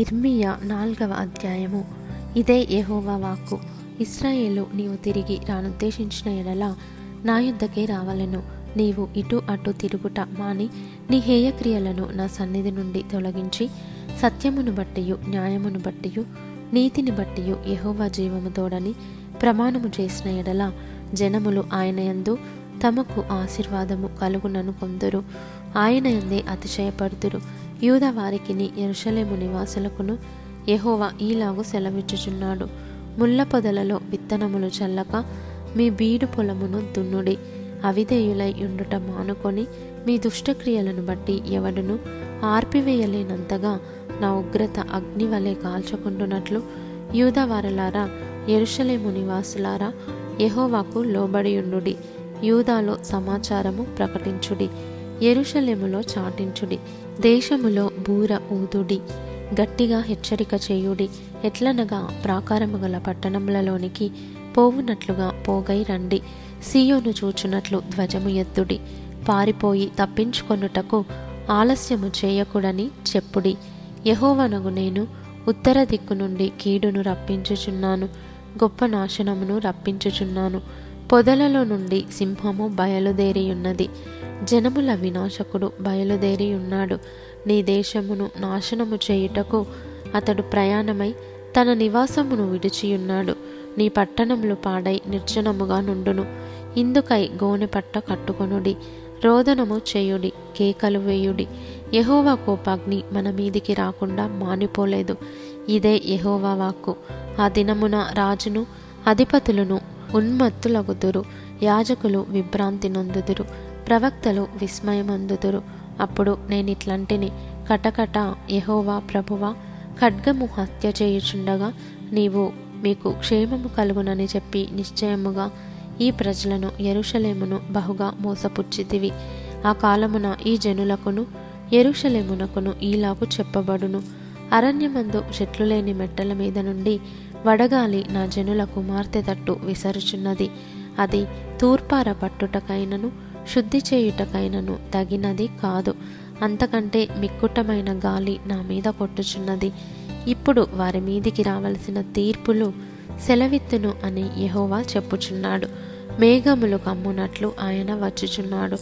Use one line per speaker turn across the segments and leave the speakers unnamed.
ఇర్మియా నాలుగవ అధ్యాయము. ఇదే యహోవా వాక్కు. ఇస్రాయేలు నీవు తిరిగి రానుద్దేశించిన ఎడల నా యుద్ధకే రావలను. నీవు ఇటు అటు తిరుగుట మాని నీ హేయక్రియలను నా సన్నిధి నుండి తొలగించి సత్యమును బట్టియు న్యాయమును బట్టియు నీతిని బట్టియు యహోవా జీవము తోడని ప్రమాణము చేసిన ఎడల జనములు ఆయన యందు తమకు ఆశీర్వాదము కలుగునను కొందరు ఆయన ఎందే అతిశయపడుతురు. యూద వారికిని ఎరుషలేము నివాసులకును యహోవా ఈలాగు సెలవిచ్చుచున్నాడు. ముళ్ళ పొదలలో విత్తనములు చల్లక మీ బీడు పొలమును దున్నుడి. అవిధేయులై ఉండుట మానుకొని మీ దుష్టక్రియలను బట్టి ఎవడును ఆర్పివేయలేనంతగా నా ఉగ్రత అగ్ని వలె కాల్చుకుంటున్నట్లు యూదవారలారా ఎరుషలేము నివాసులారా యహోవాకు లోబడియుండుడి యూదాలో సమాచారము ప్రకటించుడి. ఎరుషలేములో చాటించుడి. దేశములో బూర ఊదుడి గట్టిగా హెచ్చరిక చేయుడి ఎట్లనగా ప్రాకారము గల పట్టణములలోనికి పోవునట్లుగా పోగై రండి. సీయోను చూచునట్లు ధ్వజము ఎత్తుడి పారిపోయి తప్పించుకొనుటకు ఆలస్యము చేయకుడని చెప్పుడి. యహోవనగు నేను ఉత్తర దిక్కు నుండి కీడును రప్పించుచున్నాను గొప్ప నాశనమును రప్పించుచున్నాను. పొదలలో నుండి సింహము బయలుదేరియున్నది. జనముల వినాశకుడు బయలుదేరి ఉన్నాడు నీ దేశమును నాశనము చేయుటకు అతడు ప్రయాణమై తన నివాసమును విడిచియున్నాడు. నీ పట్టణములు పాడై నిర్జనముగా నుండును. ఇందుకై గోనె పట్ట కట్టుకొనుడి. రోదనము చేయుడి. కేకలు వేయుడి. యహోవా కోపాగ్ని మన మీదికి రాకుండా మానిపోలేదు. ఇదే యహోవా వాక్కు. ఆ దినమున రాజును అధిపతులను ఉన్మత్తులగుదురు. యాజకులు విభ్రాంతి నొందుదురు. ప్రవక్తలు విస్మయమందుదురు. అప్పుడు నేనిట్లంటిని కటకట యహోవా ప్రభువా ఖడ్గము హత్య చేయుచుండగా నీవు మీకు క్షేమము కలుగునని చెప్పి నిశ్చయముగా ఈ ప్రజలను ఎరుషలేమును బహుగా మోసపుచ్చితివి ఆ కాలమున ఈ జనులకును ఎరుషలేమునకును ఈలాగు చెప్పబడును. అరణ్యమందు చెట్లు లేని మెట్టల మీద నుండి వడగాలి నా జనుల కుమార్తె తట్టు విసరుచున్నది. అది తూర్పార పట్టుటకైనను శుద్ధి చేయుటకైనను తగినది కాదు. అంతకంటే మిక్కుటమైన గాలి నా మీద కొట్టుచున్నది. ఇప్పుడు వారి మీదికి రావలసిన తీర్పులు సెలవిత్తును అని యహోవా చెప్పుచున్నాడు. మేఘములు కమ్మునట్లు ఆయన వచ్చుచున్నాడు.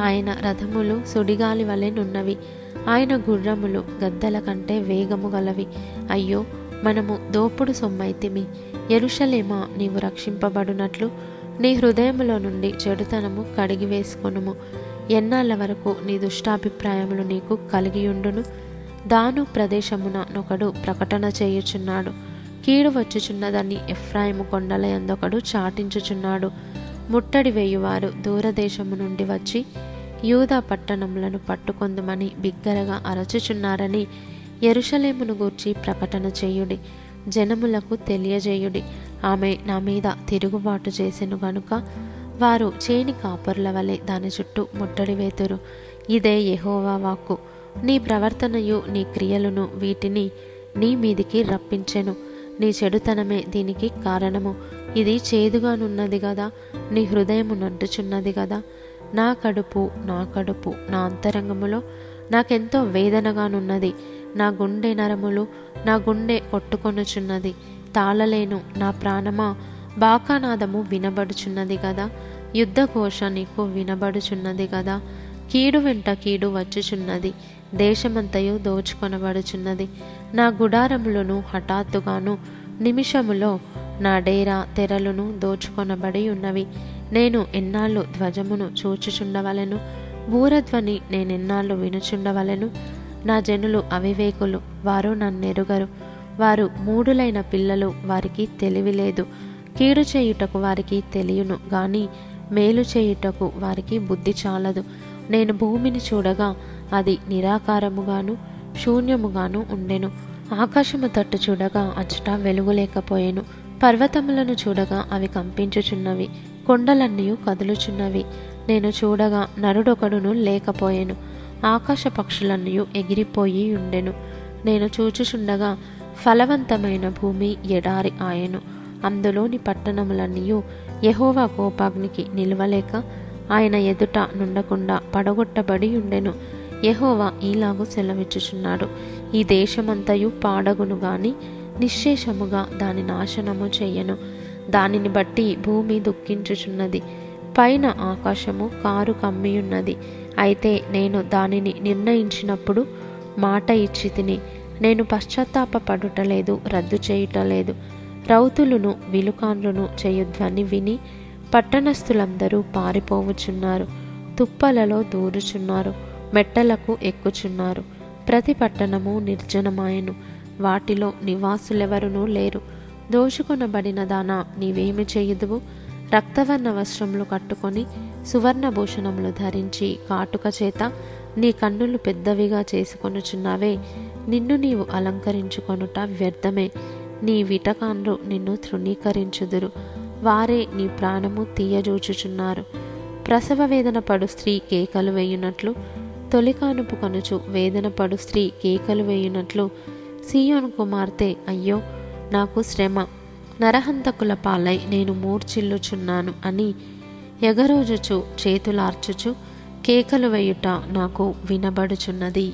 ఆయన రథములు సుడిగాలి వలెనున్నవి ఆయన గుర్రములు గద్దల కంటే వేగము గలవి. అయ్యో మనము దోపుడు సొమ్మైతిమి. ఎరుషలేమా నీవు రక్షింపబడునట్లు నీ హృదయములో నుండి చెడుతనము కడిగి వేసుకొనుము. ఎన్నాళ్ళ వరకు నీ దుష్టాభిప్రాయములు నీకు కలిగియుండును? దాను ప్రదేశమున నొకడు ప్రకటన చేయుచున్నాడు. కీడు వచ్చుచున్నదని ఎఫ్రాయిము కొండల ఎందొకడు చాటించుచున్నాడు. ముట్టడి వేయువారు దూరదేశము నుండి వచ్చి యూదా పట్టణములను పట్టుకొందుమని బిగ్గరగా అరచుచున్నారని ఎరుషలేమును గూర్చి ప్రకటన చేయుడి జనములకు తెలియజేయుడి. ఆమె నా మీద తిరుగుబాటు చేసెను గనుక వారు చేని కాపరుల వలె దాని చుట్టూ ముట్టడి వేతురు. ఇదే యహోవా వాక్కు. నీ ప్రవర్తనయు నీ క్రియలను వీటిని నీ మీదికి రప్పించెను. నీ చెడుతనమే దీనికి కారణము. ఇది చేదుగానున్నది గదా నీ హృదయము నడ్డుచున్నది గదా. నా కడుపు నా కడుపు నా అంతరంగములో నాకెంతో వేదనగానున్నది. నా గుండె నరములు నా గుండె కొట్టుకొనుచున్నది. తాళలేను నా ప్రాణమా? బాకానాదము వినబడుచున్నది కదా యుద్ధఘోష నీకు వినబడుచున్నది కదా కీడు వెంట కీడు వచ్చుచున్నది. దేశమంతయు దోచుకొనబడుచున్నది. నా గుడారములను హఠాత్తుగాను నిమిషములో నా డేరా తెరలును దోచుకొనబడి ఉన్నవి నేను ఎన్నాళ్ళు ధ్వజమును చూచుచుండవలెను? బూరధ్వని నేనెన్నాళ్ళు వినుచుండవలెను? నా జనులు అవివేకులు వారు నన్నెరుగరు. వారు మూడులైన పిల్లలు వారికి తెలివి లేదు. కీడు చేయుటకు వారికి తెలియను గాని మేలు చేయుటకు వారికి బుద్ధి చాలదు. నేను భూమిని చూడగా అది నిరాకారముగాను శూన్యముగాను ఉండెను. ఆకాశము తట్టు చూడగా అచ్చట వెలుగు లేకపోయెను పర్వతములను చూడగా అవి కంపించుచున్నవి కొండలన్నీ కదులుచున్నవి. నేను చూడగా నరుడొకడును లేకపోయెను. ఆకాశ పక్షులన్నీ ఎగిరిపోయి ఉండెను. నేను చూచుచుండగా ఫలవంతమైన భూమి ఎడారి ఆయను. అందులోని పట్టణములన్నీ యహోవా కోపాగ్నికి నిలవలేక ఆయన ఎదుట నుండకుండా పడగొట్టబడి ఉండెను. యహోవా ఈలాగు సెలవిచ్చుచున్నాడు. ఈ దేశమంతయు పాడగును గాని నిశ్శేషముగా దాని నాశనము చేయను దానిని బట్టి భూమి దుఃఖించుచున్నది. పైన ఆకాశము కారు కమ్మియున్నది అయితే నేను దానిని నిర్ణయించినప్పుడు మాట ఇచ్చి తిని నేను పశ్చాత్తాపపడుటలేదు రద్దు చేయుటలేదు. రౌతులను విలుకాన్లను చేయుధ్వని విని పట్టణస్థులందరూ పారిపోవుచున్నారు. తుప్పలలో దూరుచున్నారు మెట్టలకు ఎక్కుచున్నారు. ప్రతి పట్టణము నిర్జనమాయను. వాటిలో నివాసులెవరునూ లేరు. దోచుకొనబడిన దానా నీవేమి చేయుదువు? రక్తవర్ణ వస్త్రములు కట్టుకొని సువర్ణభూషణములు ధరించి కాటుక చేత నీ కన్నులు పెద్దవిగా చేసుకొనుచున్నావే. నిన్ను నీవు అలంకరించుకొనుట వ్యర్థమే. నీ విటకాన్లు నిన్ను తృణీకరించుదురు. వారే నీ ప్రాణము తీయజూచుచున్నారు. ప్రసవ వేదన పడు స్త్రీ కేకలు వేయునట్లు తొలికానుపు కనుచు వేదన పడు స్త్రీ కేకలు వేయునట్లు సీయోను కుమార్తె అయ్యో నాకు శ్రమ. నరహంతకుల పాలై నేను మూర్చిల్లుచున్నాను అని ఎగరోజుచు చేతులార్చుచు కేకలు వేయుట నాకు వినబడుచున్నది.